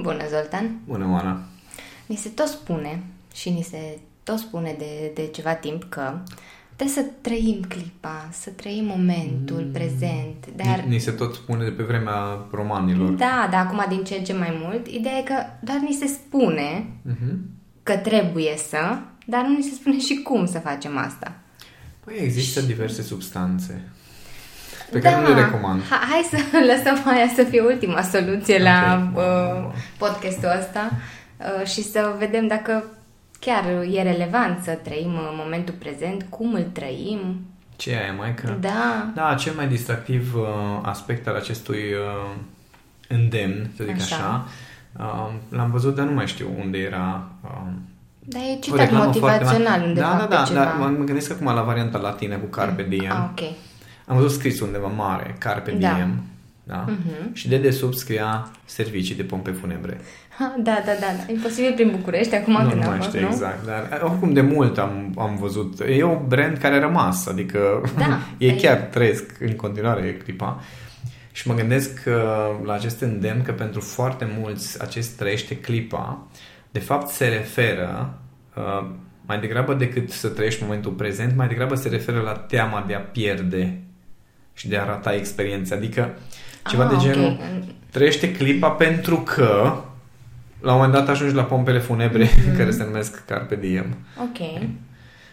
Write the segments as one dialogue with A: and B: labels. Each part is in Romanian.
A: Bună, Zoltan!
B: Bună, Oana!
A: Ni se tot spune și ni se tot spune de, de ceva timp că trebuie să trăim clipa, să trăim momentul mm. prezent.
B: Dar... Ni, ni se tot spune de pe vremea romanilor.
A: Da, dar acum din ce în ce mai mult. Ideea e că doar ni se spune mm-hmm. că trebuie să, dar nu ni se spune și cum să facem asta.
B: Păi există și... diverse substanțe pe da, care nu le recomand.
A: Hai să lăsăm aia să fie ultima soluție okay. la uh, podcastul ăsta uh, și să vedem dacă chiar e relevant să trăim uh, momentul prezent, cum îl trăim.
B: Ce e aia, Maică?
A: Da.
B: Da, cel mai distractiv uh, aspect al acestui uh, îndemn, să zic așa, așa uh, l-am văzut, dar nu mai știu unde era... Uh,
A: da, e citat motivațional undeva
B: Da, da, da, dar mă gândesc acum la varianta latină cu Carpe mm. Diem.
A: Ah, ok.
B: Am văzut scris undeva mare, Carpe da. Diem. Da? Uh-huh. Și de desubt scria servicii de pompe funebre.
A: Ha, da, da, da, da. E posibil prin București, acum
B: nu,
A: când
B: nu
A: am fost,
B: știu nu? exact, dar oricum de mult am, am văzut. E un brand care a rămas, adică
A: da,
B: ei chiar trăiesc în continuare clipa. Și mă gândesc că, la acest îndemn că pentru foarte mulți acest trăiește clipa, de fapt se referă uh, mai degrabă decât să trăiești momentul prezent, mai degrabă se referă la teama de a pierde și de a rata experiența. Adică ceva ah, de genul okay. trăiește clipa pentru că la un moment dat ajungi la pompele funebre mm-hmm. care se numesc Carpe Diem.
A: Ok.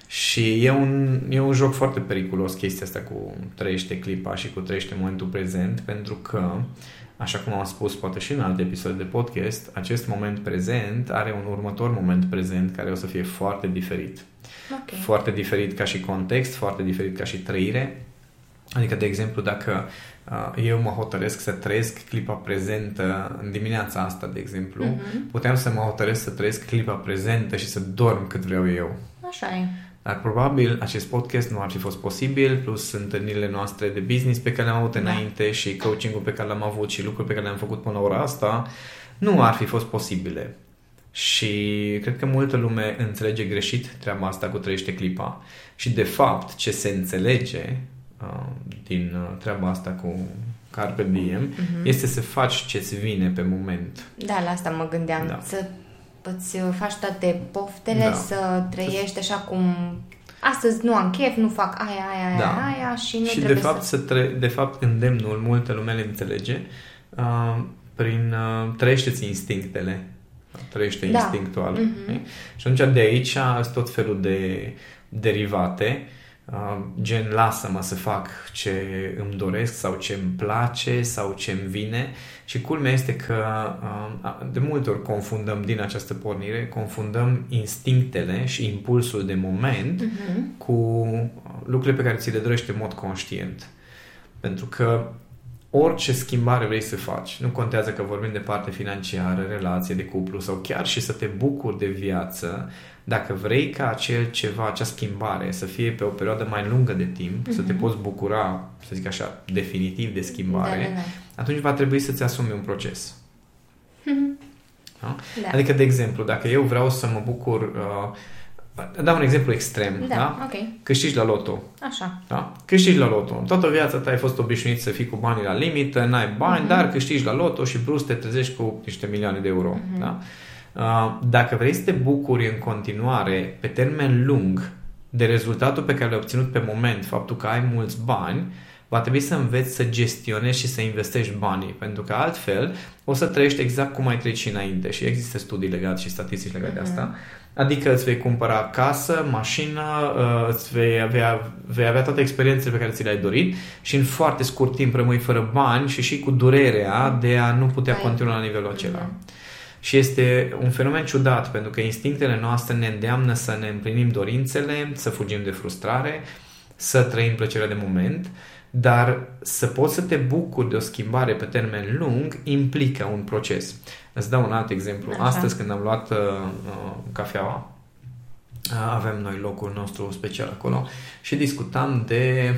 B: Și e un, e un joc foarte periculos chestia asta cu trăiește clipa și cu trăiește momentul prezent pentru că așa cum am spus poate și în alte episoade de podcast, acest moment prezent are un următor moment prezent care o să fie foarte diferit.
A: Okay.
B: Foarte diferit ca și context, foarte diferit ca și trăire Adică, de exemplu, dacă uh, eu mă hotăresc să trăiesc clipa prezentă în dimineața asta, de exemplu, uh-huh. puteam să mă hotăresc să trăiesc clipa prezentă și să dorm cât vreau eu.
A: Așa e.
B: Dar probabil acest podcast nu ar fi fost posibil, plus întâlnirile noastre de business pe care le-am avut da. înainte și coaching-ul pe care l-am avut și lucruri pe care le-am făcut până la ora asta, nu ar fi fost posibile. Și cred că multă lume înțelege greșit treaba asta cu trăiește clipa. Și de fapt, ce se înțelege Uh, din uh, treaba asta cu Carpe Diem uh-huh. este să faci ce-ți vine pe moment.
A: Da, la asta mă gândeam. Da. Să îți faci toate poftele, da. să trăiești așa cum astăzi nu am chef, nu fac aia, aia, da. aia, aia și nu
B: și
A: trebuie
B: de fapt, să... Tre- de fapt îndemnul, multă lume le înțelege uh, prin uh, trăiește-ți instinctele trăiește da. instinctual. Uh-huh. Și atunci de aici sunt tot felul de derivate Uh, gen lasă-mă să fac ce îmi doresc sau ce îmi place sau ce îmi vine și culmea este că uh, de multe ori confundăm din această pornire, confundăm instinctele și impulsul de moment uh-huh. cu lucrurile pe care ți le dorești în mod conștient. Pentru că orice schimbare vrei să faci, nu contează că vorbim de parte financiară, relație de cuplu sau chiar și să te bucuri de viață, dacă vrei ca acel ceva, acea schimbare să fie pe o perioadă mai lungă de timp, mm-hmm. să te mhm. poți bucura, să zic așa, definitiv de schimbare, da, da, da. atunci va trebui să-ți asumi un proces. Mm-hmm. Da? Da. Adică, de exemplu, dacă eu vreau să mă bucur uh, Dau un exemplu extrem,
A: da?
B: da?
A: Okay.
B: Câștigi la loto.
A: Așa.
B: Da? Câștigi la loto. Toată viața ta ai fost obișnuit să fii cu banii la limită, n-ai bani, mm-hmm. dar câștigi la loto și brusc te trezești cu niște milioane de euro. Mm-hmm. Da? Uh, dacă vrei să te bucuri în continuare, pe termen lung, de rezultatul pe care l-ai obținut pe moment, faptul că ai mulți bani, va trebui să înveți să gestionezi și să investești banii, pentru că altfel o să trăiești exact cum ai trăit și înainte și există studii legate și statistici legate mm-hmm. de asta. Mhm. Adică îți vei cumpăra casă, mașină, uh, îți vei avea, vei avea toate experiențele pe care ți le-ai dorit și în foarte scurt timp rămâi fără bani și și cu durerea de a nu putea continua la nivelul acela. Mm-hmm. Și este un fenomen ciudat, pentru că instinctele noastre ne îndeamnă să ne împlinim dorințele, să fugim de frustrare, să trăim plăcerea de moment, dar să poți să te bucuri de o schimbare pe termen lung implică un proces. Îți dau un alt exemplu. Așa. Astăzi când am luat uh, uh cafeaua, uh, avem noi locul nostru special acolo și discutam de,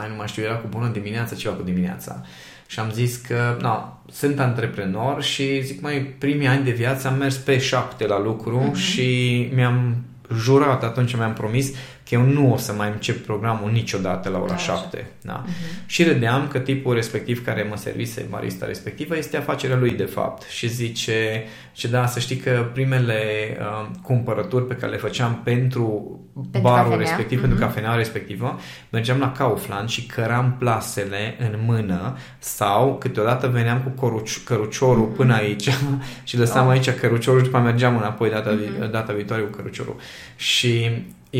B: ai, nu mai știu, era cu bună dimineața, ceva cu dimineața. Și am zis că, na, sunt antreprenor și zic, mai primii ani de viață am mers pe șapte la lucru uh-huh. și mi-am jurat atunci, mi-am promis că eu nu o să mai încep programul niciodată la ora da, 7. Da? Uh-huh. Și râdeam că tipul respectiv care mă servise, barista respectivă, este afacerea lui de fapt. Și zice, și da, să știi că primele uh, cumpărături pe care le făceam pentru, pentru barul cafenea. respectiv, uh-huh. pentru mhm. cafeneaua respectivă, mergeam la Kaufland și căram plasele în mână sau câteodată veneam cu coruci, căruciorul uh-huh. până aici și lăsam oh. aici căruciorul și după mergeam înapoi data, uh-huh. data viitoare cu căruciorul. Și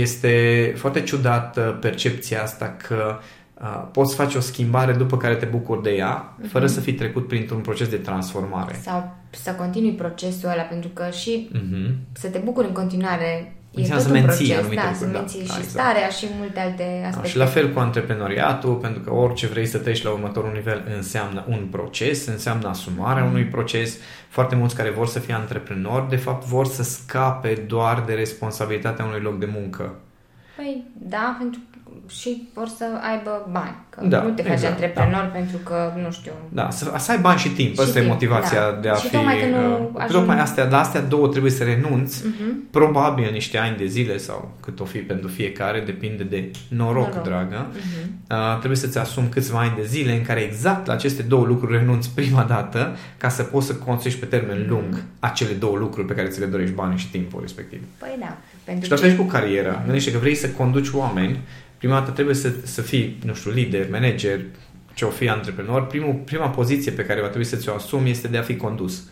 B: este foarte ciudat percepția asta că uh, poți face o schimbare după care te bucuri de ea, uh-huh. fără să fi trecut printr-un proces de transformare.
A: Sau să continui procesul ăla, pentru că și uh-huh. să te bucuri în continuare
B: Înseamnă să menții proces, anumite
A: da, lucruri. Să menții da, și exact. starea și multe alte aspecte. Da,
B: și la fel cu antreprenoriatul, pentru că orice vrei să treci la următorul nivel înseamnă un proces, înseamnă asumarea mm. unui proces. Foarte mulți care vor să fie antreprenori, de fapt vor să scape doar de responsabilitatea unui loc de muncă.
A: Păi, da, pentru și vor să aibă bani. Că da, nu te faci exact, antreprenor da. pentru că, nu știu...
B: Da, să, să ai bani și timp. Și Asta timp, e motivația da. de a și fi... Tocmai că nu uh, ajung... Tocmai astea, la astea două trebuie să renunți, uh-huh. probabil niște ani de zile sau cât o fi pentru fiecare, depinde de noroc, noroc. dragă. Uh-huh. Uh, trebuie să-ți asumi câțiva ani de zile în care exact la aceste două lucruri renunți prima dată ca să poți să construiești pe termen uh-huh. lung acele două lucruri pe care ți le dorești, bani și timpul respectiv.
A: Păi da.
B: Pentru și tot cu cariera. Gândește că vrei să conduci oameni prima dată trebuie să, să fii, nu știu, lider, manager, ce o fi antreprenor, primul, prima poziție pe care va trebui să ți-o asumi este de a fi condus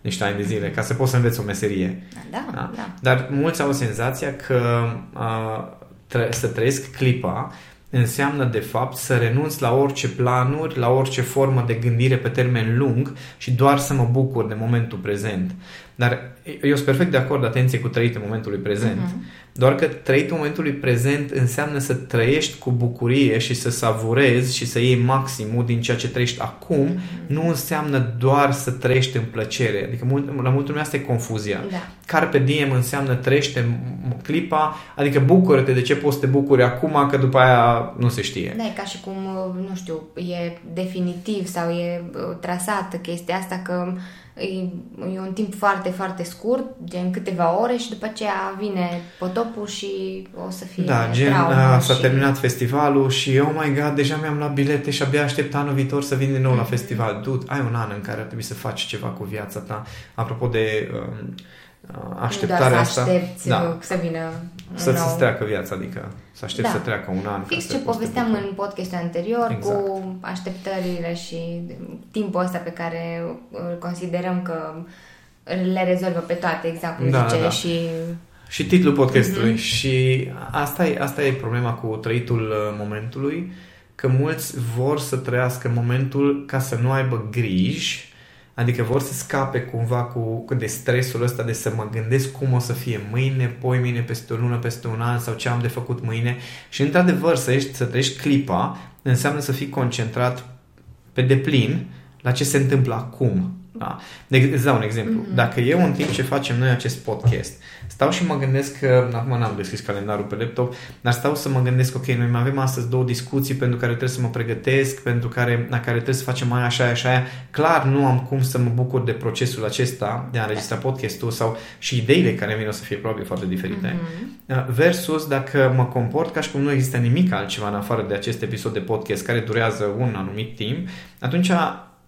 B: niște ani de zile, ca să poți să înveți o meserie.
A: Da, da? da.
B: Dar mulți au senzația că uh, tre- să trăiesc clipa înseamnă de fapt să renunț la orice planuri, la orice formă de gândire pe termen lung și doar să mă bucur de momentul prezent. Dar eu sunt perfect de acord, atenție, cu trăit în momentului prezent. Uh-huh. Doar că trăit momentului prezent înseamnă să trăiești cu bucurie și să savurezi și să iei maximul din ceea ce trăiești acum, mm-hmm. nu înseamnă doar să trăiești în plăcere. Adică mult, la multă lume asta e confuzia. Da. Carpe diem înseamnă trăiește clipa, adică bucură-te de ce poți să te bucuri acum, că după aia nu se știe.
A: Da, e ca și cum, nu știu, e definitiv sau e uh, trasată chestia asta că E, e un timp foarte, foarte scurt, gen câteva ore și după aceea vine potopul și o să fie
B: Da, gen a, s-a și... terminat festivalul și oh my god, deja mi-am luat bilete și abia aștept anul viitor să vin din nou mm-hmm. la festival. Dude, ai un an în care ar trebui să faci ceva cu viața ta. Apropo de um, așteptarea
A: asta. să aștepți da. să vină
B: Să-ți nou... treacă viața, adică să aștepți da. să treacă un an.
A: Fix ce povesteam în podcastul anterior exact. cu așteptările și timpul ăsta pe care îl considerăm că le rezolvă pe toate, exact cum da, zice da, da. și...
B: Și titlul podcastului. Mm-hmm. Și asta e, asta e problema cu trăitul uh, momentului, că mulți vor să trăiască momentul ca să nu aibă griji Adică vor să scape cumva cu, cu de stresul ăsta de să mă gândesc cum o să fie mâine, poi mâine, peste o lună, peste un an sau ce am de făcut mâine. Și într-adevăr să, ești, să trăiești clipa înseamnă să fii concentrat pe deplin la ce se întâmplă acum. Da. De, îți dau un exemplu. Mm-hmm. Dacă eu în timp ce facem noi acest podcast stau și mă gândesc că, acum n-am deschis calendarul pe laptop, dar stau să mă gândesc, ok, noi mai avem astăzi două discuții pentru care trebuie să mă pregătesc, pentru care, la care trebuie să facem mai așa, așa, aia. Clar nu am cum să mă bucur de procesul acesta de a înregistra podcastul sau și ideile care vin o să fie probabil foarte diferite. Mm-hmm. Versus dacă mă comport ca și cum nu există nimic altceva în afară de acest episod de podcast care durează un anumit timp, atunci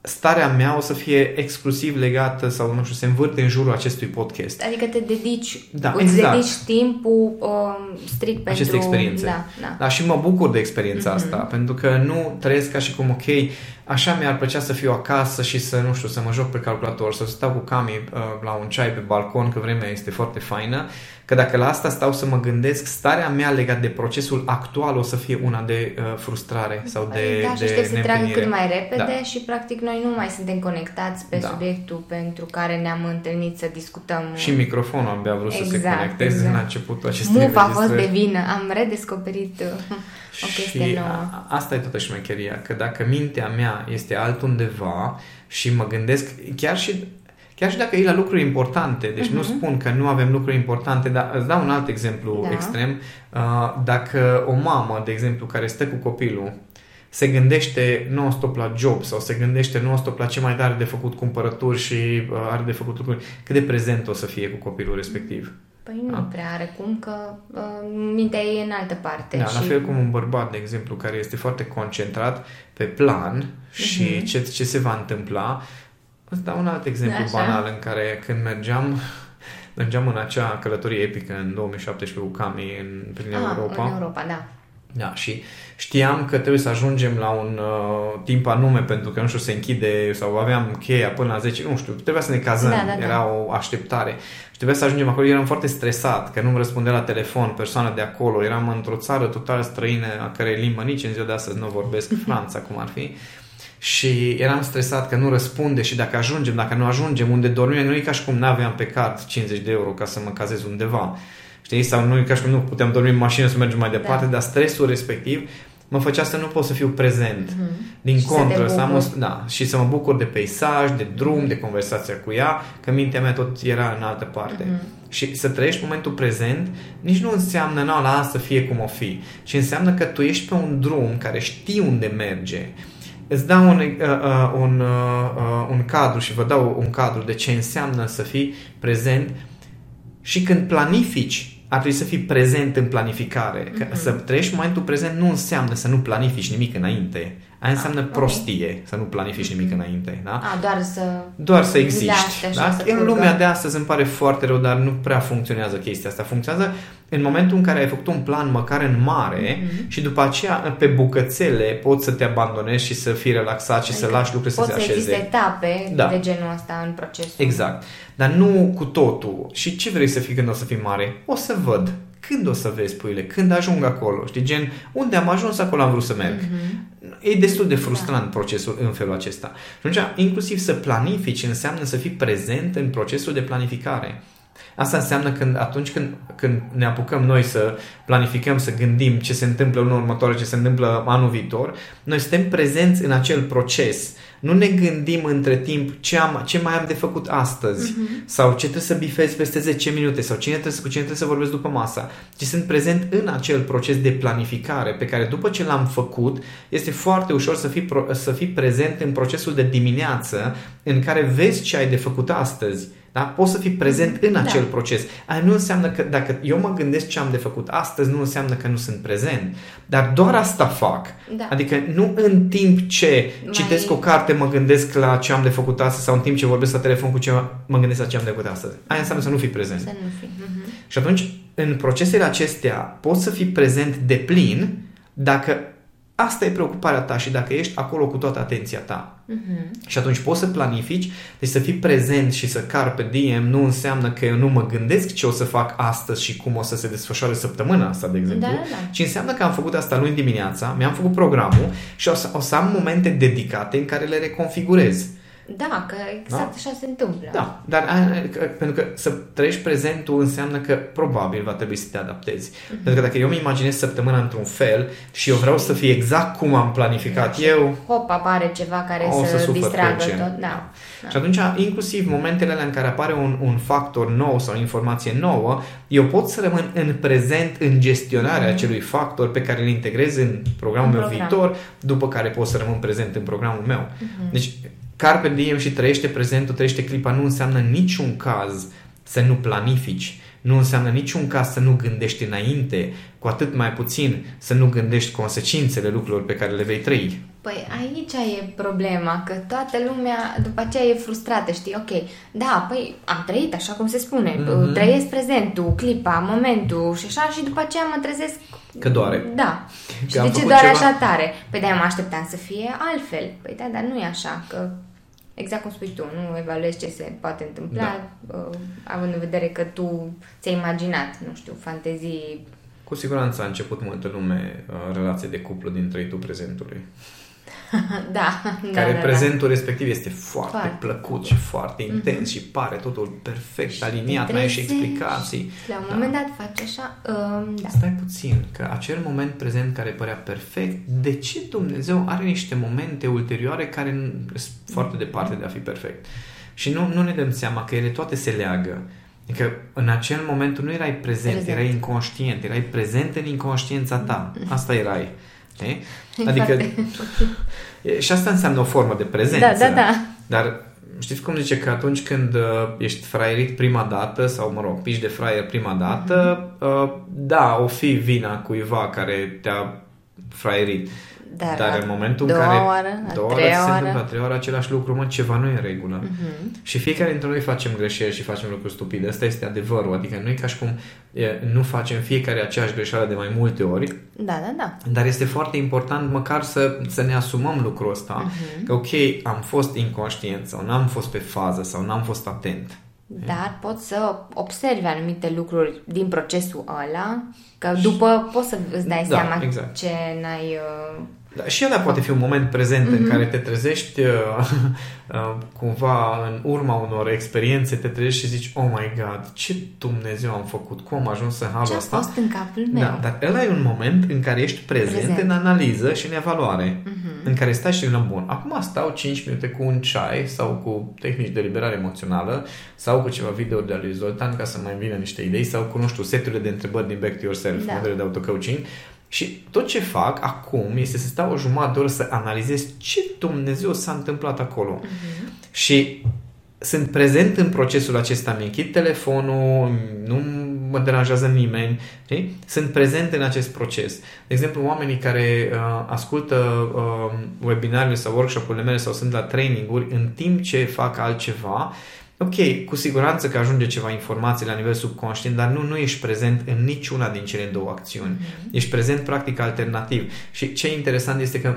B: starea mea o să fie exclusiv legată sau, nu știu, se învârte în jurul acestui podcast.
A: Adică te dedici, da, îți exact. dedici timpul um, strict pentru...
B: Aceste experiențe.
A: Da, da.
B: da, și mă bucur de experiența mm-hmm. asta, pentru că nu trăiesc ca și cum, ok, așa mi-ar plăcea să fiu acasă și să, nu știu, să mă joc pe calculator, să stau cu Cami uh, la un ceai pe balcon, că vremea este foarte faină, că dacă la asta stau să mă gândesc, starea mea legat de procesul actual o să fie una de uh, frustrare sau de
A: Da, și
B: de
A: să treacă cât mai repede da. și practic noi nu mai suntem conectați pe da. subiectul pentru care ne-am întâlnit să discutăm.
B: Și microfonul abia vrut exact, să se exact, conecteze exact. în începutul acestei
A: Muf a fost de vină, am redescoperit uh, o chestie și nouă.
B: asta e totuși șmecheria, că dacă mintea mea este altundeva și mă gândesc, chiar și Chiar și dacă e la lucruri importante, deci uh-huh. nu mhm. spun că nu avem lucruri importante, dar îți dau un alt exemplu da. extrem. Uh, dacă o mamă, de exemplu, care stă cu copilul, se gândește non-stop la job sau se gândește non-stop la ce mai are de făcut cumpărături și uh, are de făcut lucruri, cât de prezent o să fie cu copilul respectiv.
A: Păi nu da. prea are cum, că uh, mintea e în altă parte.
B: Da, și... la fel cum un bărbat, de exemplu, care este foarte concentrat pe plan și uh-huh. ce, ce se va întâmpla. Îți dau un alt exemplu Așa. banal în care când mergeam mergeam în acea călătorie epică în 2017 cu Cami în, prin ah, Europa.
A: În Europa, da.
B: Da, și știam că trebuie să ajungem la un uh, timp anume pentru că, nu știu, se închide sau aveam cheia până la 10, nu știu, trebuia să ne cazăm, da, da, da. era o așteptare. Și trebuia să ajungem acolo, eram foarte stresat, că nu-mi răspundea la telefon persoana de acolo, eram într-o țară total străină, a cărei limbă nici în ziua de astăzi nu vorbesc, Franța, cum ar fi. Și eram stresat că nu răspunde și dacă ajungem, dacă nu ajungem, unde dormim, nu e ca și cum n-aveam pe card 50 de euro ca să mă cazez undeva. Știi? Sau nu e ca și cum nu puteam dormi în mașină să mergem mai da. departe, da. dar stresul respectiv mă făcea să nu pot să fiu prezent. Mm-hmm. Din și contră, să, să am, da, și să mă bucur de peisaj, de drum, de conversația cu ea, că mintea mea tot era în altă parte. Mm-hmm. Și să trăiești momentul prezent nici nu înseamnă, nu, la asta să fie cum o fi, ci înseamnă că tu ești pe un drum care știi unde merge. Îți dau un, uh, uh, un, uh, uh, un cadru și vă dau un cadru de ce înseamnă să fii prezent și când planifici ar trebui să fii prezent în planificare. Că mm-hmm. Să trăiești momentul prezent nu înseamnă să nu planifici nimic înainte. Aia înseamnă ah, prostie okay. să nu planifici nimic mm-hmm. înainte. Da?
A: A, doar să...
B: Doar să existi. Da? Să în lumea de astăzi îmi pare foarte rău, dar nu prea funcționează chestia asta. Funcționează în momentul în care ai făcut un plan măcar în mare mm-hmm. și după aceea pe bucățele poți să te abandonezi și să fii relaxat și adică să lași lucrurile să se așeze. Poți
A: să etape da. de genul ăsta în proces.
B: Exact. Dar nu cu totul. Și ce vrei să fii când o să fii mare? O să văd. Când o să vezi puile? Când ajung acolo? Știi, gen, unde am ajuns, acolo am vrut să merg. Mm-hmm. E destul de frustrant da. procesul în felul acesta. Și atunci, inclusiv să planifici înseamnă să fii prezent în procesul de planificare. Asta înseamnă când atunci când, când ne apucăm noi să planificăm, să gândim ce se întâmplă în următoare, ce se întâmplă anul viitor, noi suntem prezenți în acel proces. Nu ne gândim între timp ce, am, ce mai am de făcut astăzi uh-huh. sau ce trebuie să bifez peste 10 minute sau cine trebuie, cu cine trebuie să vorbesc după masa. Ci sunt prezent în acel proces de planificare pe care după ce l-am făcut este foarte ușor să fii, să fii prezent în procesul de dimineață în care vezi ce ai de făcut astăzi da? Poți să fii prezent în acel da. proces. Aia nu înseamnă că dacă eu mă gândesc ce am de făcut astăzi, nu înseamnă că nu sunt prezent. Dar doar asta fac. Da. Adică nu în timp ce Mai... citesc o carte mă gândesc la ce am de făcut astăzi sau în timp ce vorbesc la telefon cu ceva mă gândesc la ce am de făcut astăzi. Aia înseamnă să nu fii prezent.
A: Să nu fii. Uh-huh.
B: Și atunci, în procesele acestea, poți să fii prezent de plin dacă Asta e preocuparea ta și dacă ești acolo cu toată atenția ta. Uh-huh. Și atunci poți să planifici, deci să fii prezent și să carpe diem nu înseamnă că eu nu mă gândesc ce o să fac astăzi și cum o să se desfășoare săptămâna asta, de exemplu, da, da. ci înseamnă că am făcut asta luni dimineața, mi-am făcut programul și o să, o să am momente dedicate în care le reconfigurez. Uh-huh.
A: Da, că exact da? așa se întâmplă.
B: Da, dar că, pentru că să trăiești prezentul înseamnă că probabil va trebui să te adaptezi. Mm-hmm. Pentru că dacă eu îmi imaginez săptămâna într-un fel și eu vreau să fie exact cum am planificat da, eu...
A: Hop, apare ceva care o să, să distragă tot. Da. da.
B: Și atunci, inclusiv momentele în care apare un, un factor nou sau o informație nouă, eu pot să rămân în prezent în gestionarea mm-hmm. acelui factor pe care îl integrez în programul în meu program. viitor, după care pot să rămân prezent în programul meu. Mm-hmm. Deci, Carpe diem și trăiește prezentul, trăiește clipa nu înseamnă niciun caz să nu planifici, nu înseamnă niciun caz să nu gândești înainte, cu atât mai puțin să nu gândești consecințele lucrurilor pe care le vei trăi.
A: Păi aici e problema, că toată lumea după aceea e frustrată, știi? Ok, da, păi am trăit așa cum se spune, mm-hmm. trăiesc prezentul, clipa, momentul și așa și după aceea mă trezesc...
B: Că doare.
A: Da. Că și de ce doare ceva... așa tare? Păi de mă așteptam să fie altfel. Păi da, dar nu e așa, că exact cum spui tu, nu evaluezi ce se poate întâmpla, da. uh, având în vedere că tu ți-ai imaginat, nu știu, fantezii...
B: Cu siguranță a început multă lume uh, relație de cuplu din trăitul prezentului.
A: da,
B: care
A: da, da,
B: prezentul da. respectiv este foarte, foarte plăcut și foarte mhm. intens mm-hmm. și pare totul perfect și aliniat, mai și explicații.
A: Și la un da. moment dat faci așa, um, da.
B: Stai puțin, că acel moment prezent care părea perfect, de ce Dumnezeu are niște momente ulterioare care sunt foarte departe de a fi perfect? Și nu, nu ne dăm seama că ele toate se leagă. Adică în acel moment tu nu erai prezent, prezent. erai inconștient, erai prezent în inconștiența ta. Mhm. Asta erai. Știi? Adică și asta înseamnă o formă de prezență.
A: Da, da, da.
B: Dar știți cum zice că atunci când uh, ești fraierit prima dată sau, mă rog, piși de fraier prima dată, mm-hmm. uh, da, o fi vina cuiva care te-a fraierit. Dar, Dar în momentul în care
A: oară,
B: două
A: ore,
B: se întâmplă, a treia oară același lucru, mă, ceva nu e în regulă.
A: Uh-huh.
B: Și fiecare dintre noi facem greșeli și facem lucruri stupide. Asta este adevărul. Adică nu e ca și cum e, nu facem fiecare aceeași greșeală de mai multe ori.
A: Da, da, da.
B: Dar este foarte important măcar să, să ne asumăm lucrul ăsta. Uh-huh. Că ok, am fost inconștient sau n-am fost pe fază sau n-am fost atent.
A: Dar poți să observi anumite lucruri din procesul ăla, că după poți să îți dai
B: Da,
A: seama
B: exact.
A: ce n-ai... Uh,
B: Da, și ăla poate fi un moment prezent
A: Mhm.
B: în care te trezești uh, uh, cumva în urma unor experiențe, te trezești și zici, oh my god, ce Dumnezeu am făcut, cum am ajuns în halul
A: ce a
B: ăsta.
A: fost în capul meu.
B: Da, dar ăla e un moment în care ești prezent,
A: Prezent.
B: în analiză și în evaluare,
A: Mhm.
B: în care stai și la bun. Acum stau 5 minute cu un ceai sau cu tehnici de liberare emoțională sau cu ceva video de lui Zoltan ca să mai vină niște idei sau cu, nu știu, seturile de întrebări din Back to Yourself,
A: Da.
B: modele de autocoaching. Și tot ce fac acum este să stau o jumătate de oră să analizez ce Dumnezeu s-a întâmplat acolo.
A: Mhm.
B: Și sunt prezent în procesul acesta, mi închid telefonul, nu mă deranjează nimeni, știi? sunt prezent în acest proces. De exemplu, oamenii care uh, ascultă uh, webinarele sau workshop-urile mele sau sunt la traininguri în timp ce fac altceva, ok, cu siguranță că ajunge ceva informație la nivel subconștient, dar nu, nu ești prezent în niciuna din cele două acțiuni. Ești prezent practic alternativ. Și ce e interesant este că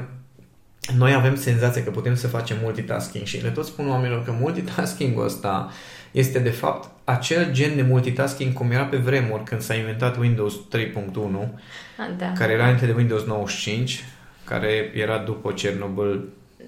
B: noi avem senzația că putem să facem multitasking și le tot spun oamenilor că multitasking-ul ăsta este de fapt acel gen de multitasking cum era pe vremuri când s-a inventat Windows 3.1
A: Ah, da.
B: care era înainte de Windows 95 care era după Chernobyl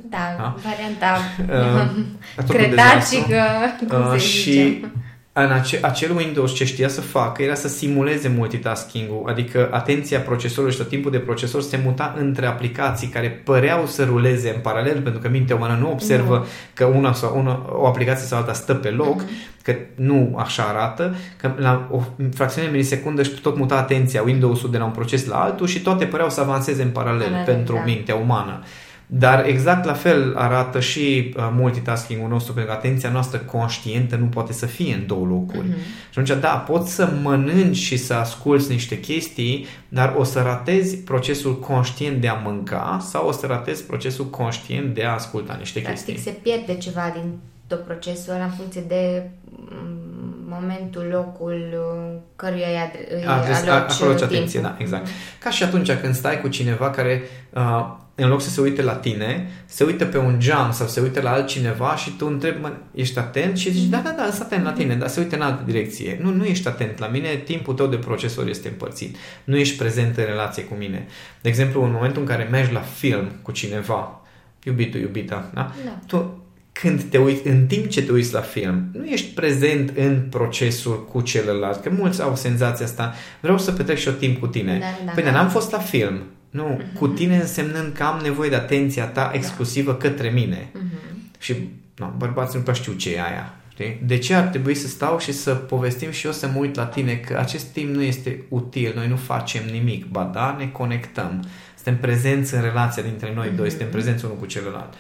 A: Da,
B: Da?
A: varianta
B: uh, tot un
A: cretacică, cum
B: Uh,
A: se
B: și
A: zice.
B: în ace- acel Windows ce știa să facă era să simuleze multitasking-ul, adică atenția procesorului și tot timpul de procesor se muta între aplicații care păreau să ruleze în paralel, pentru că mintea umană nu observă
A: Nu.
B: că una sau una, o aplicație sau alta stă pe loc, că nu așa arată, că la o fracțiune de milisecundă își tot muta atenția Windows-ul de la un proces la altul și toate păreau să avanseze în paralel
A: Paralel,
B: pentru
A: da.
B: mintea umană. Dar exact la fel arată și uh, multitasking-ul nostru, pentru că atenția noastră conștientă nu poate să fie în două locuri. Mm-hmm. Și atunci, da, poți să mănânci și să asculți niște chestii, dar o să ratezi procesul conștient de a mânca sau o să ratezi procesul conștient de a asculta niște
A: Practic
B: chestii.
A: se pierde ceva din tot procesul ăla în funcție de mm, momentul, locul uh, căruia îi, ad- îi
B: Adres,
A: aloci
B: acolo
A: timpul.
B: atenție, da, exact. Ca și atunci când stai cu cineva care uh, în loc să se uite la tine, se uită pe un geam sau se uită la altcineva și tu întrebi, mă, ești atent? Și zici, da, da, da, sunt atent la tine, dar se uită în altă direcție. Nu, nu ești atent la mine, timpul tău de procesor este împărțit. Nu ești prezent în relație cu mine. De exemplu, în momentul în care mergi la film cu cineva, iubitul, iubita, da?
A: Da.
B: Tu, când te uiți, în timp ce te uiți la film, nu ești prezent în procesul cu celălalt, că mulți au senzația asta, vreau să petrec și eu timp cu tine.
A: Da, da.
B: Păi, dar n-am fost la film. Nu, cu tine însemnând că am nevoie de atenția ta exclusivă către mine.
A: Mhm.
B: Și nu, bărbații nu prea știu ce e aia. Știi? De ce ar trebui să stau și să povestim și eu să mă uit la tine că acest timp nu este util, noi nu facem nimic, ba da, ne conectăm. Suntem prezenți în relația dintre noi doi, suntem prezenți unul cu celălalt.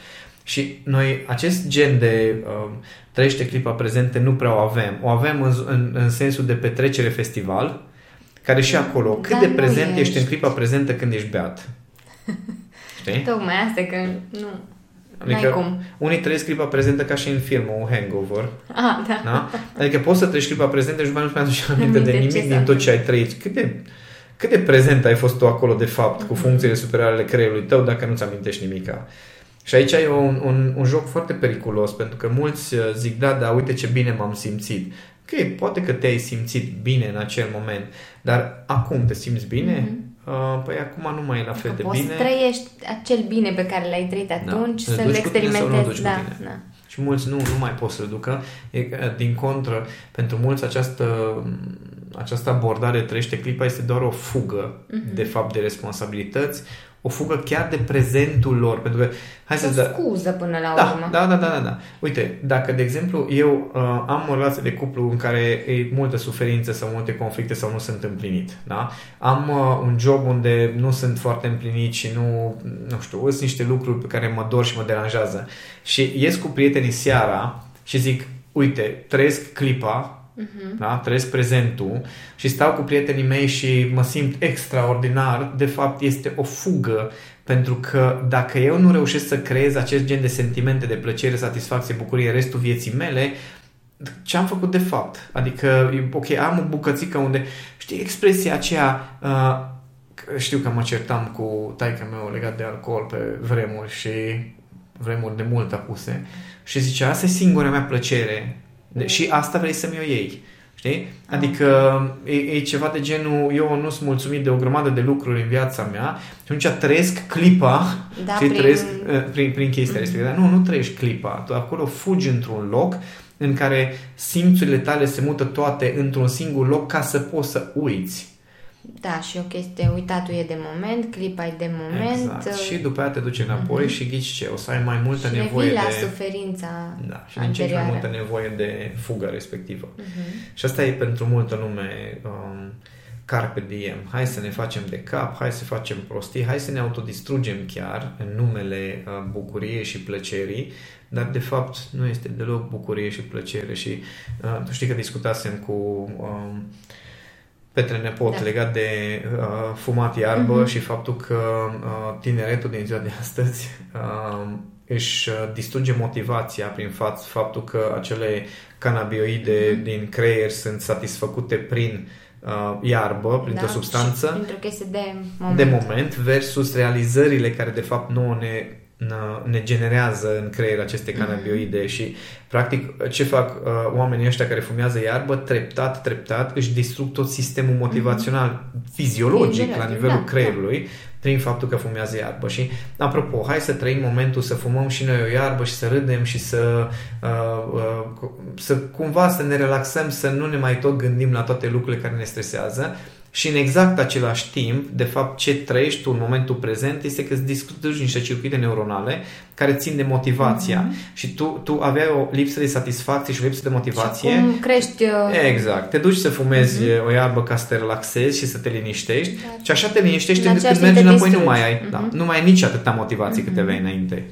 B: Și noi acest gen de uh, trăiește clipa prezente nu prea o avem. O avem în, în, în sensul de petrecere festival, care și acolo, cât
A: Dar
B: de
A: nu
B: prezent ești.
A: ești.
B: în clipa prezentă când ești beat. Știi?
A: Tocmai asta că nu...
B: Adică
A: N-ai cum.
B: unii trăiesc clipa prezentă ca și în filmul Hangover.
A: Ah, da.
B: Da? Adică poți să trăiești clipa prezentă și după aceea nu-ți mai aduce aminte de
A: Aminte ce
B: nimic
A: s-a
B: din tot ce ai trăit. Cât de, cât de prezent ai fost tu acolo de fapt cu funcțiile superioare ale creierului tău dacă nu-ți amintești nimica. Și aici e un, un, un joc foarte periculos pentru că mulți uh, zic da, da, uite ce bine m-am simțit. Ok, poate că te-ai simțit bine în acel moment, dar acum te simți bine?
A: Mhm.
B: Uh, păi acum nu mai e la fel de
A: Poți
B: bine.
A: să trăiești acel bine pe care l-ai trăit atunci,
B: Îl
A: să-l
B: duci cu tine sau nu îl duci
A: experimentezi.
B: cu
A: Da,
B: tine?
A: da.
B: Și mulți nu, nu mai pot să-l ducă. E, că, din contră, pentru mulți această, această abordare trăiește clipa este doar o fugă,
A: Mhm.
B: de fapt, de responsabilități, o fugă chiar de prezentul lor. Pentru că, hai să
A: O
B: da,
A: scuză până la
B: da,
A: urmă.
B: da, da, da, da, da. Uite, dacă, de exemplu, eu uh, am o relație de cuplu în care e multă suferință sau multe conflicte sau nu sunt împlinit, da? Am uh, un job unde nu sunt foarte împlinit și nu, nu știu, sunt niște lucruri pe care mă dor și mă deranjează. Și ies cu prietenii seara și zic, uite, trăiesc clipa, uh-huh. da? trăiesc prezentul și stau cu prietenii mei și mă simt extraordinar, de fapt este o fugă pentru că dacă eu nu reușesc să creez acest gen de sentimente de plăcere, satisfacție, bucurie restul vieții mele, ce am făcut de fapt? Adică, ok, am o bucățică unde, știi, expresia aceea, uh, știu că mă certam cu taica meu legat de alcool pe vremuri și vremuri de mult apuse și zicea, asta e singura mea plăcere de, și asta vrei să-mi o iei. Știi? Adică e, e ceva de genul, eu nu sunt mulțumit de o grămadă de lucruri în viața mea și atunci trăiesc clipa
A: Da,
B: și
A: prin-
B: trăiesc uh, prin, prin chestia respectivă. Dar nu, nu trăiești clipa. Tu acolo fugi într-un loc în care simțurile tale se mută toate într-un singur loc ca să poți să uiți.
A: Da, și o chestie, uitatul e de moment, clipa e de moment.
B: Exact.
A: uh,
B: Și după aia te duci înapoi și ghici ce? O să ai mai multă
A: și
B: nevoie
A: revii la
B: de...
A: suferința
B: Da, și din ce în ce mai
A: anterioară.
B: multă nevoie de fugă respectivă.
A: Mhm.
B: Și asta e pentru multă lume um, carpe diem. Hai să ne facem de cap, hai să facem prostii, hai să ne autodistrugem chiar în numele uh, bucuriei și plăcerii, dar de fapt nu este deloc bucurie și plăcere și uh, tu știi că discutasem cu um, Petre Nepot
A: Da.
B: legat de uh, fumat iarbă
A: Mhm.
B: și faptul că uh, tineretul din ziua de astăzi uh, își uh, distruge motivația prin fapt, faptul că acele canabioide
A: Mhm.
B: din creier sunt satisfăcute prin uh, iarbă, printr-o
A: Da,
B: substanță
A: și Printr-o chestie de moment.
B: de moment versus realizările care de fapt nouă ne, ne generează în creier aceste
A: Mhm.
B: canabioide și practic ce fac uh, oamenii ăștia care fumează iarbă treptat, treptat își distrug tot sistemul motivațional fiziologic la
A: Fiziologic,
B: nivelul
A: da,
B: creierului prin faptul că fumează iarbă. Și apropo, hai să trăim momentul să fumăm și noi o iarbă și să râdem și să uh, uh, să cumva să ne relaxăm, să nu ne mai tot gândim la toate lucrurile care ne stresează și în exact același timp, de fapt, ce trăiești tu în momentul prezent este că îți discuți niște circuite neuronale care țin de motivația
A: Mhm.
B: și tu, tu aveai o lipsă de satisfacție și o lipsă de motivație.
A: Și cum crești... uh,
B: Exact. Te duci să fumezi o iarbă ca să te relaxezi și să te liniștești
A: Da.
B: și așa te liniștești
A: În
B: încât când
A: același
B: mergi
A: timp te
B: înapoi nu
A: distrugi.
B: mai ai, da,
A: Mhm.
B: nu mai ai nici atâta motivație cât aveai înainte.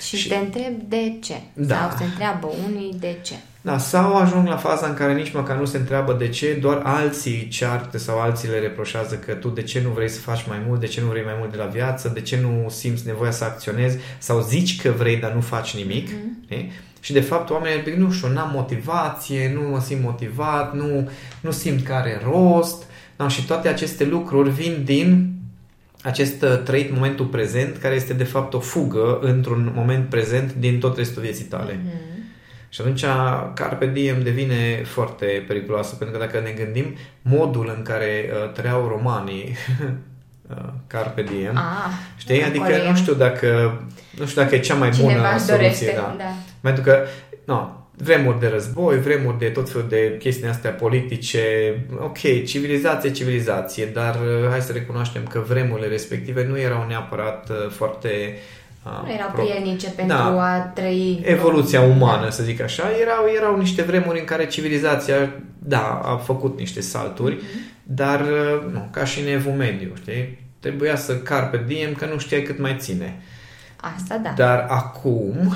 A: Și,
B: Și-
A: te întreb de ce.
B: Da.
A: Sau se întreabă unii de ce.
B: Da, sau ajung la faza în care nici măcar nu se întreabă de ce, doar alții ceartă sau alții le reproșează că tu de ce nu vrei să faci mai mult, de ce nu vrei mai mult de la viață, de ce nu simți nevoia să acționezi sau zici că vrei, dar nu faci nimic. Mm-hmm. Și de fapt oamenii zic, nu știu, n-am motivație, nu mă simt motivat, nu, nu simt că are rost. Da, și toate aceste lucruri vin din acest uh, trăit momentul prezent, care este de fapt o fugă într-un moment prezent din tot restul vieții tale.
A: Mhm.
B: Și atunci Carpe Diem devine foarte periculoasă, pentru că dacă ne gândim modul în care uh, trăiau romanii uh, Carpe Diem,
A: Ah,
B: știi? Adică
A: acolo e.
B: nu știu dacă nu știu dacă e cea mai
A: Cineva
B: bună
A: își
B: soluție,
A: dorește,
B: da.
A: da.
B: Pentru că, no, vremuri de război, vremuri de tot felul de chestii astea politice, ok, civilizație, civilizație, dar uh, hai să recunoaștem că vremurile respective nu erau neapărat uh, foarte uh,
A: Nu erau
B: pro-
A: prielnice pentru
B: Da.
A: a trăi...
B: evoluția umană, să zic așa, erau, erau niște vremuri în care civilizația, da, a făcut niște salturi, dar, uh, nu, ca și în evul mediu, știi? Trebuia să carpe diem că nu știai cât mai ține.
A: Asta da.
B: Dar acum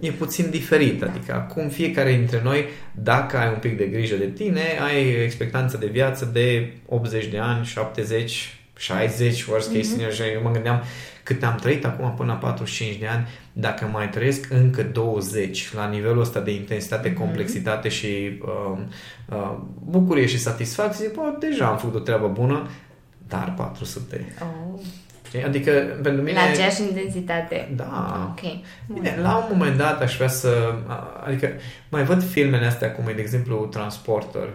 B: e puțin diferit, adică acum fiecare dintre noi, dacă ai un pic de grijă de tine, ai expectanță de viață de 80 de ani, 70, 60, worst case scenario, și eu mă gândeam cât am trăit acum până la 45 de ani, dacă mai trăiesc încă 20 la nivelul ăsta de intensitate, complexitate și uh, uh, bucurie și satisfacție, bă, deja am făcut o treabă bună, dar 400.
A: Oh.
B: Știi? Adică pentru mine...
A: La aceeași intensitate.
B: Da.
A: Ok. Bun.
B: Bine, la un moment dat aș vrea să... a- Adică mai văd filmele astea, cum e, de exemplu, Transporter,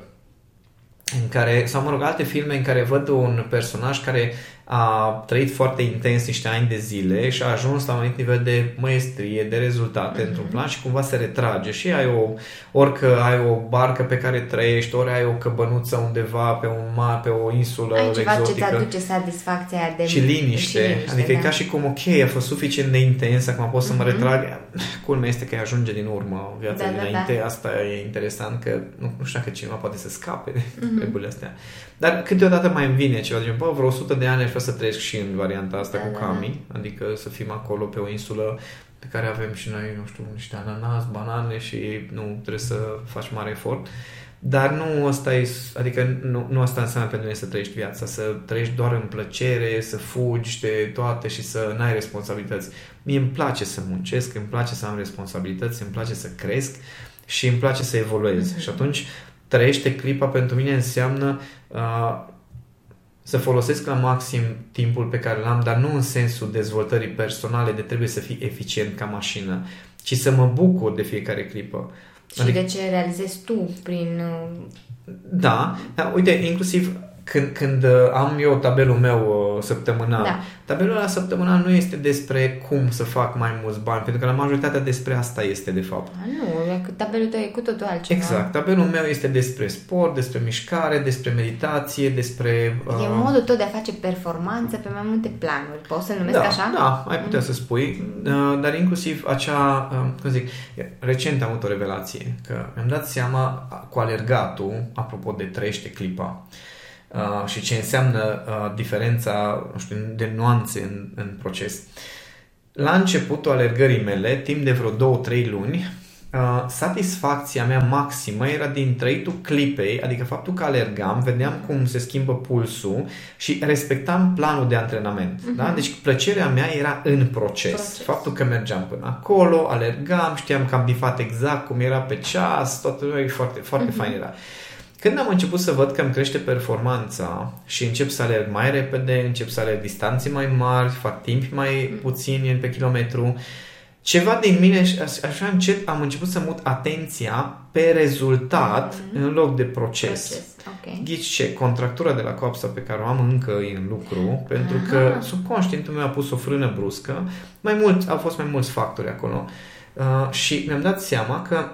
B: în care, sau mă rog, alte filme în care văd un personaj care a trăit foarte intens niște ani de zile și a ajuns la un anumit nivel de măestrie, de rezultate
A: Mhm.
B: într-un plan și cumva se retrage și ai o, ori că ai o barcă pe care trăiești, ori ai o căbănuță undeva pe un mar, pe o insulă
A: Ai ceva ce
B: exotică.
A: ți aduce satisfacția aia de...
B: Și liniște.
A: și liniște,
B: adică
A: da.
B: e ca și cum, ok, a fost suficient de intens, acum pot să mă
A: Mhm.
B: retrag. Culmea este că îi ajunge din urmă viața
A: Da, da,
B: dinainte.
A: da.
B: Asta e interesant, că nu, nu știu dacă cineva poate să scape de
A: Mhm.
B: treburile astea. Dar câteodată mai îmi vine ceva de genul, bă, vreo 100 de ani aș vrea să trăiesc și în varianta asta
A: Da,
B: cu
A: da,
B: Cami, adică să fim acolo pe o insulă pe care avem și noi, nu știu, niște ananas, banane și nu trebuie să faci mare efort. Dar nu asta e, adică nu, nu asta înseamnă pentru mine să trăiești viața, să trăiești doar în plăcere, să fugi de toate și să n-ai responsabilități. Mie îmi place să muncesc, îmi place să am responsabilități, îmi place să cresc și îmi place să evoluez. Mm-hmm. Și atunci trăiește clipa pentru mine înseamnă uh, să folosesc la maxim timpul pe care l-am, dar nu în sensul dezvoltării personale de trebuie să fii eficient ca mașină, ci să mă bucur de fiecare clipă.
A: Și adică, de ce realizezi tu prin...
B: Da, da, uite, inclusiv când, când uh, am eu tabelul meu uh, săptămânal, da. tabelul ăla săptămânal nu este despre cum să fac mai mulți bani, pentru că la majoritatea despre asta este de fapt.
A: A, nu, tabelul tău e cu totul altceva.
B: Exact, tabelul meu este despre sport, despre mișcare, despre meditație, despre...
A: Uh... E modul tău de a face performanță pe mai multe planuri, poți să-l numesc
B: da,
A: așa?
B: Da, ai putea mm. să spui, uh, dar inclusiv acea, uh, cum zic, recent am avut o revelație, că mi-am dat seama cu alergatul, apropo de trăiește clipa, uh, uh, și ce înseamnă uh, diferența nu știu, de nuanțe în, în proces. La începutul alergării mele, timp de vreo 2-3 luni, uh, satisfacția mea maximă era din trăitul clipei, adică faptul că alergam, vedeam cum se schimbă pulsul și respectam planul de antrenament. Uh-huh. Da? Deci plăcerea mea era în proces. proces. Faptul că mergeam până acolo, alergam, știam că am bifat exact cum era pe ceas, toată lumea foarte, foarte uh-huh. fain era. Când am început să văd că îmi crește performanța și încep să alerg mai repede, încep să alerg distanțe mai mari, fac timpi mai puțini pe kilometru, ceva din mine, așa încet, am început să mut atenția pe rezultat mm-hmm. în loc de proces. proces. Okay. Ghici ce? Contractura de la coapsa pe care o am încă în lucru, pentru Aha. că subconștientul meu a pus o frână bruscă, mai mult, au fost mai mulți factori acolo uh, și mi-am dat seama că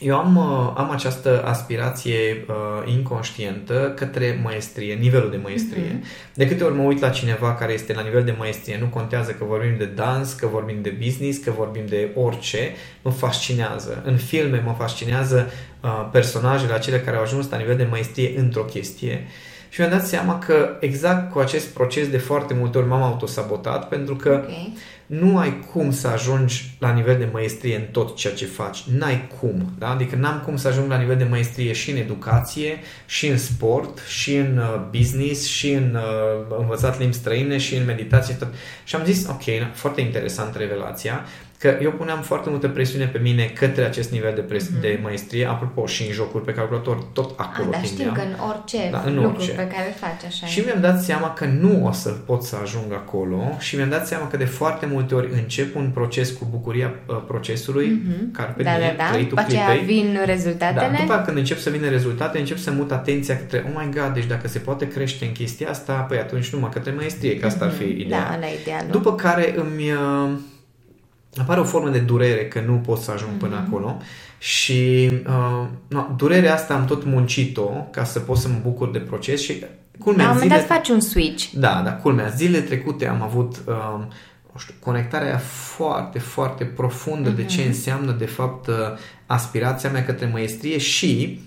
B: eu am, uh, am această aspirație uh, inconștientă către maestrie, nivelul de maestrie. Mm-hmm. De câte ori mă uit la cineva care este la nivel de maestrie, nu contează că vorbim de dans, că vorbim de business, că vorbim de orice, mă fascinează. În filme mă fascinează uh, personajele acele care au ajuns la nivel de maestrie într-o chestie. Și mi-am dat seama că exact cu acest proces de foarte multe ori m-am autosabotat pentru că okay nu ai cum să ajungi la nivel de maestrie în tot ceea ce faci. N-ai cum. Da? Adică n-am cum să ajung la nivel de maestrie și în educație, și în sport, și în uh, business, și în uh, învățat limbi străine, și în meditație. Tot. Și am zis, ok, foarte interesant revelația că eu puneam foarte multă presiune pe mine către acest nivel de, pres- mm-hmm. de maestrie, apropo și în jocuri pe calculator, tot acolo.
A: A, dar știu că în orice da, în lucru orice. pe care îl faci așa.
B: Și mi-am dat seama că nu o să pot să ajung acolo și mi-am dat seama că de foarte multe ori încep un proces cu bucuria uh, procesului, mm-hmm. care pe
A: da, mine, da, da. După aceea vin rezultatele.
B: Da, după când încep să vină rezultate, încep să mut atenția către, oh my god, deci dacă se poate crește în chestia asta, păi atunci numai către maestrie, că asta mm-hmm. ar fi mhm. ideea.
A: Da, la idealul.
B: După care îmi... Uh, apare o formă de durere că nu pot să ajung mm-hmm. până mhm. acolo și uh, no, durerea asta am tot muncit-o ca să pot să mă bucur de proces și
A: culmea, La un moment dat faci un switch.
B: Da, da, culmea. Zile trecute am avut uh, o știu, conectarea foarte, foarte profundă mm-hmm. de ce mhm. înseamnă de fapt uh, aspirația mea către maestrie și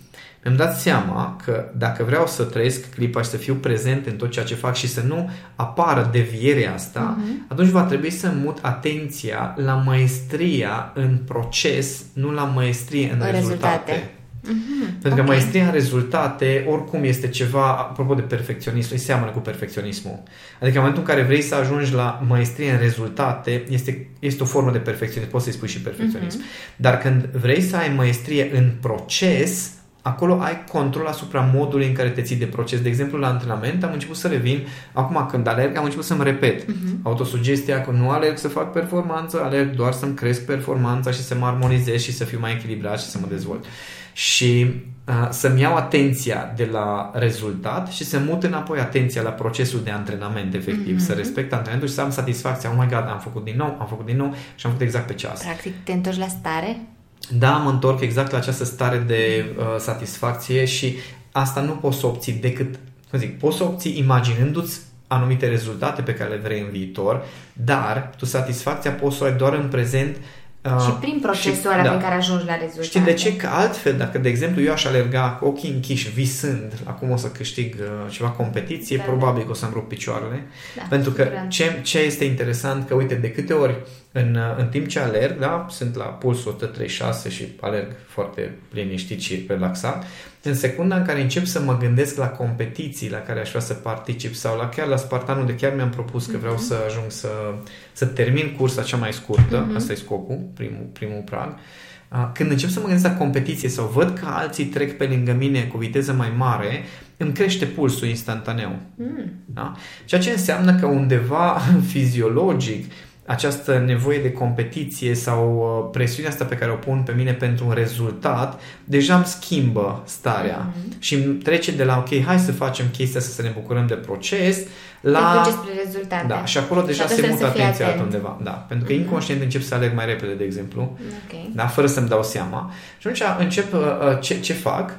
B: mi-am dat seama că dacă vreau să trăiesc clipa și să fiu prezent în tot ceea ce fac și să nu apară devierea asta, uh-huh. atunci va trebui să mut atenția la maestria în proces, nu la maestrie în, în rezultate. rezultate. Mm-hmm. Pentru că okay. maestria în rezultate, oricum, este ceva, apropo de perfecționism, îi seamănă cu perfecționismul. Adică în momentul în care vrei să ajungi la maestrie în rezultate, este, este o formă de perfecționism, poți să-i spui și perfecționism. Mm-hmm. Dar când vrei să ai maestrie în proces, acolo ai control asupra modului în care te ții de proces. De exemplu, la antrenament am început să revin, acum când alerg, am început să-mi repet uh-huh. autosugestia că nu alerg să fac performanță, alerg doar să-mi cresc performanța și să mă armonizez și să fiu mai echilibrat și să mă dezvolt. Și uh, să-mi iau atenția de la rezultat și să mut înapoi atenția la procesul de antrenament efectiv, uh-huh. să respect antrenamentul și să am satisfacția, oh my god, am făcut din nou, am făcut din nou și am făcut exact pe ceas.
A: Practic, te întorci la stare?
B: Da, mă întorc exact la această stare de uh, satisfacție și asta nu poți să obții decât, cum zic, poți să obții imaginându-ți anumite rezultate pe care le vrei în viitor, dar tu satisfacția poți să o ai doar în prezent
A: Uh, și prin procesul ăla da. prin care ajungi la rezultate.
B: Știi de ce? Că altfel, dacă, de exemplu, eu aș alerga cu ochii închiși, visând, acum o să câștig uh, ceva competiție, da, probabil da. că o să-mi rup picioarele. Da, pentru că ce, ce este interesant, că, uite, de câte ori în, în timp ce alerg, da, sunt la pulsul 136 și alerg foarte liniștit și relaxat, în secunda în care încep să mă gândesc la competiții la care aș vrea să particip sau la chiar la Spartanul de chiar mi-am propus că vreau uh-huh. să ajung să, să termin cursa cea mai scurtă, uh-huh. asta e scopul, primul, primul prag, când încep să mă gândesc la competiție sau văd că alții trec pe lângă mine cu viteză mai mare, îmi crește pulsul instantaneu. Mm. Da? Ceea ce înseamnă că undeva fiziologic această nevoie de competiție sau uh, presiunea asta pe care o pun pe mine pentru un rezultat, deja îmi schimbă starea mm-hmm. și îmi trece de la ok, hai să facem chestia asta, să ne bucurăm de proces, la...
A: Te spre rezultate.
B: Da, și acolo deja se mută atenția undeva. Da, pentru că mm-hmm. inconștient încep să alerg mai repede, de exemplu, okay. da, fără să-mi dau seama. Și atunci încep uh, uh ce, ce fac?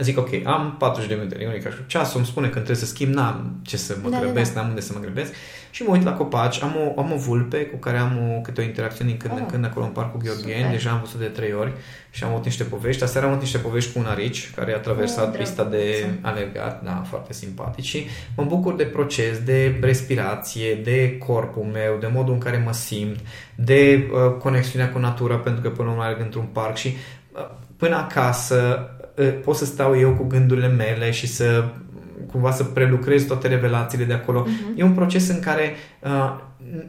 B: Zic, ok, am 40 de minute, e ca și ceasul îmi spune că trebuie să schimb, n-am ce să mă da, grăbesc, da, da. n-am unde să mă grăbesc și mă uit la copaci, am o, am o vulpe cu care am o, câte o interacțiune din când oh. în când acolo în Parcul Gheorgheni, deja am văzut de trei ori și am avut niște povești. Aseară am avut niște povești cu un arici care a traversat oh, pista de alergat, da, foarte simpatici și mă bucur de proces, de respirație, de corpul meu, de modul în care mă simt, de uh, conexiunea cu natura, pentru că până la urmă alerg într-un parc și uh, până acasă uh, pot să stau eu cu gândurile mele și să cumva să prelucrez toate revelațiile de acolo. Uh-huh. E un proces în care uh,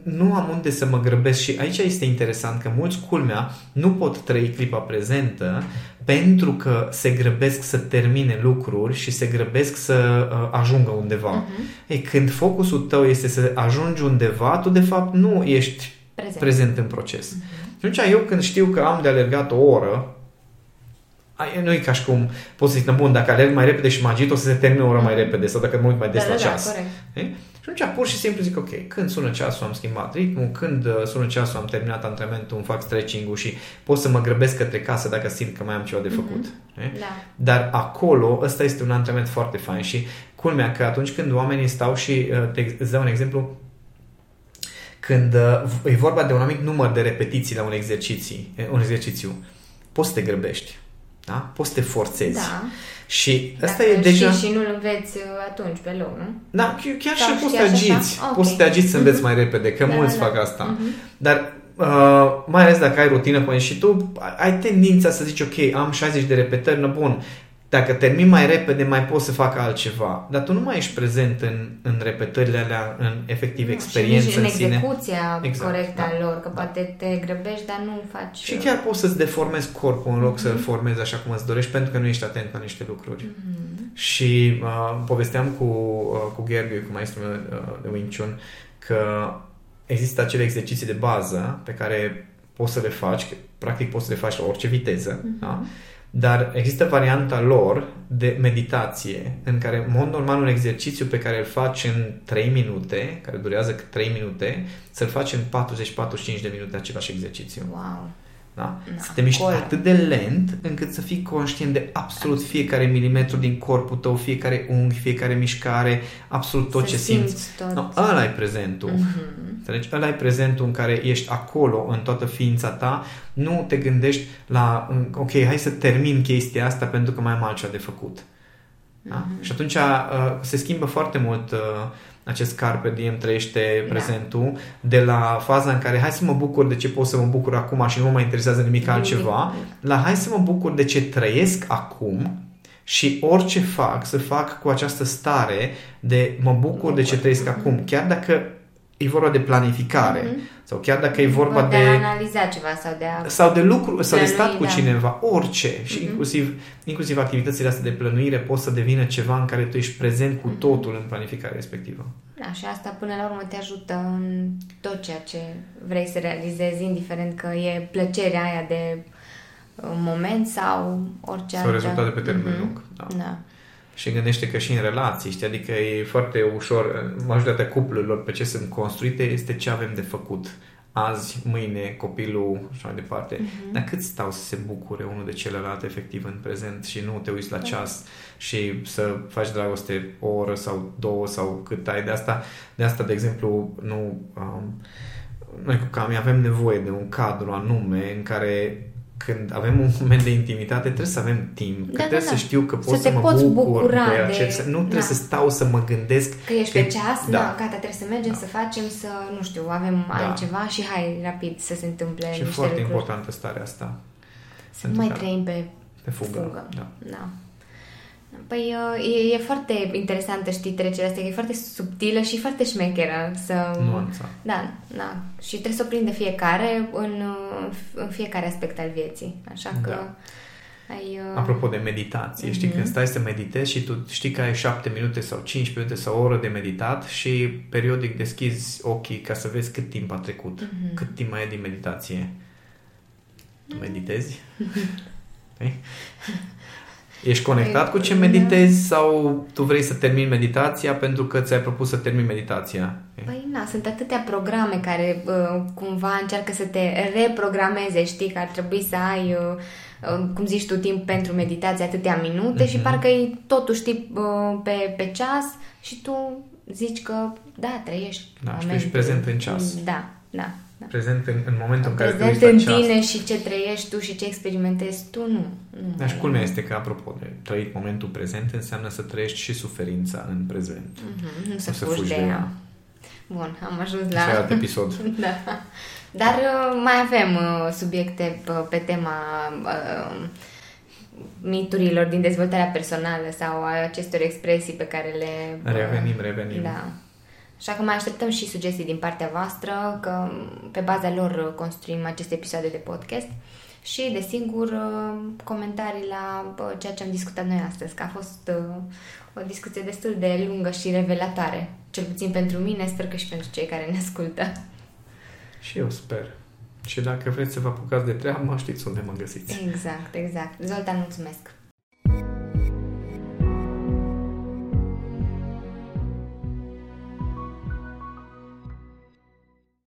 B: nu am unde să mă grăbesc și aici este interesant că mulți, culmea, nu pot trăi clipa prezentă pentru că se grăbesc să termine lucruri și se grăbesc să uh, ajungă undeva. Uh-huh. Ei, când focusul tău este să ajungi undeva, tu de fapt nu ești prezent, prezent în proces. Uh-huh. Și atunci eu când știu că am de alergat o oră nu e ca și cum poți să zic, bun, dacă alerg mai repede și magit, o să se termine o oră mai repede sau dacă mă uit mai des
A: da,
B: la
A: da,
B: ceas.
A: Da,
B: și atunci pur și simplu zic, ok, când sună ceasul am schimbat ritmul, când uh, sună ceasul am terminat antrenamentul, îmi fac stretching-ul și pot să mă grăbesc către casă dacă simt că mai am ceva de făcut.
A: Mm-hmm. Da.
B: Dar acolo, ăsta este un antrenament foarte fain și culmea că atunci când oamenii stau și, uh, te, îți dau un exemplu, când uh, e vorba de un anumit număr de repetiții la un exercițiu, un exercițiu, poți să te grăbești da? Poți să te forțezi.
A: Da.
B: Și asta e deja...
A: Și, și nu-l înveți uh, atunci pe loc, nu?
B: Da, chiar Sau și poți să te agiți. Okay. Poți să te agiți să înveți uh-huh. mai repede, că da, mulți da, fac asta. Uh-huh. Dar uh, mai ales dacă ai rutină până și tu ai tendința să zici, ok, am 60 de repetări, no, bun, dacă termin mai repede, mai pot să fac altceva. Dar tu nu mai ești prezent în, în repetările alea, în efectiv experiență
A: și în,
B: în sine.
A: execuția exact, corectă da, a lor, că da. poate te grăbești, dar nu faci...
B: Și chiar poți să-ți deformezi corpul în loc mm-hmm. să-l formezi așa cum îți dorești, pentru că nu ești atent la niște lucruri. Mm-hmm. Și uh, povesteam cu, uh, cu Gherghe, cu maestrul meu uh, de Wing Chun, că există acele exerciții de bază pe care poți să le faci, practic poți să le faci la orice viteză, mm-hmm. da? Dar există varianta lor de meditație, în care, în mod normal, un exercițiu pe care îl faci în 3 minute, care durează 3 minute, să-l faci în 40-45 de minute același exercițiu.
A: Wow!
B: Da? da să te miști acolo. atât de lent încât să fii conștient de absolut fiecare milimetru din corpul tău, fiecare unghi, fiecare mișcare, absolut tot să ce simți. simți.
A: Tot.
B: No, ăla e prezentul. Mm-hmm. Ăla e prezentul în care ești acolo în toată ființa ta. Nu te gândești la, ok, hai să termin chestia asta pentru că mai am altceva de făcut. Da? Mm-hmm. Și atunci uh, se schimbă foarte mult uh, acest carpe diem trăiește da. prezentul. De la faza în care hai să mă bucur de ce pot să mă bucur acum și nu mă mai interesează nimic altceva, la hai să mă bucur de ce trăiesc acum și orice fac, să fac cu această stare de mă bucur de ce trăiesc acum, chiar dacă e vorba de planificare mm-hmm. sau chiar dacă e vorba
A: de... De a analiza ceva sau de a...
B: Sau de lucru, sau de stat cu da. cineva, orice. Mm-hmm. Și inclusiv, inclusiv activitățile astea de plănuire pot să devină ceva în care tu ești prezent cu mm-hmm. totul în planificarea respectivă.
A: Da, și asta până la urmă te ajută în tot ceea ce vrei să realizezi, indiferent că e plăcerea aia de uh, moment sau orice
B: Sau rezultate pe termen mm-hmm. lung.
A: Da. da
B: și gândește că și în relații, știi? adică e foarte ușor, majoritatea cuplurilor pe ce sunt construite este ce avem de făcut azi, mâine, copilul și mai departe. Uh-huh. Dar cât stau să se bucure unul de celălalt efectiv în prezent și nu te uiți la da. ceas și să faci dragoste o oră sau două sau cât ai de asta. De asta, de exemplu, nu... Um, noi cu Cami avem nevoie de un cadru anume în care când avem un moment de intimitate, trebuie să avem timp. Că
A: Da,
B: trebuie
A: da,
B: să
A: da.
B: știu că pot
A: Să
B: să,
A: te
B: mă
A: poți
B: bucur
A: bucura
B: de
A: de-
B: acest... Nu trebuie
A: da.
B: să stau să mă gândesc...
A: Că ești pe ceas, da.
B: da.
A: na, gata, trebuie să mergem, să facem, să, nu știu, avem
B: Da.
A: altceva și hai, rapid, să se întâmple
B: Și
A: niște
B: foarte
A: lucruri.
B: importantă starea asta.
A: Să nu
B: Pentru
A: mai
B: că-
A: trăim pe
B: De fugă.
A: fugă.
B: Da.
A: Da. Păi e, e foarte interesantă, știi, trecerea asta, că e foarte subtilă și foarte șmecheră să...
B: Nuanța.
A: Da, da. Și trebuie să o prinde fiecare în, în fiecare aspect al vieții. Așa că
B: Da.
A: ai... uh,
B: Apropo de meditație, știi,
A: Mhm.
B: când stai să meditezi și tu știi că ai 7 minute sau 5 minute sau o oră de meditat și periodic deschizi ochii ca să vezi cât timp a trecut,
A: Mhm.
B: cât timp mai e din meditație. Tu meditezi? Ei? Ești conectat cu ce
A: Da.
B: meditezi sau tu vrei să termini meditația pentru că ți-ai propus să termini meditația?
A: Păi na, sunt atâtea programe care uh, cumva încearcă să te reprogrameze, știi, că ar trebui să ai, uh, uh, cum zici tu, timp pentru meditație atâtea minute
B: Mhm.
A: și parcă e totuși știi, uh, pe, pe ceas și tu zici că, da, trăiești
B: Da, și tu
A: momentul.
B: ești prezent în ceas.
A: Da, da. Da.
B: Prezent în, în momentul în care te
A: Prezent
B: uiți
A: în
B: la ceas.
A: tine și ce trăiești tu și ce experimentezi tu, nu. nu
B: Dar și
A: mai-
B: culmea este că, apropo de trăit momentul prezent, înseamnă să trăiești și suferința în prezent.
A: Mhm, Nu să,
B: să
A: fugi
B: fugi
A: de
B: de
A: ea.
B: ea.
A: Bun, am ajuns
B: La...
A: la...
B: Și alt episod.
A: Da. Dar uh, mai avem uh, subiecte uh, pe tema uh, miturilor din dezvoltarea personală sau a acestor expresii pe care le... uh,
B: Revenim, revenim.
A: Da. Așa că mai așteptăm și sugestii din partea voastră, că pe baza lor uh, construim aceste episoade de podcast și, desigur, uh, comentarii la uh, ceea ce am discutat noi astăzi, că a fost uh, o discuție destul de lungă și revelatoare. Cel puțin pentru mine, sper că și pentru cei care ne ascultă.
B: Și eu sper. Și dacă vreți să vă apucați de treabă, știți unde mă găsiți.
A: Exact, exact. Zoltan, mulțumesc!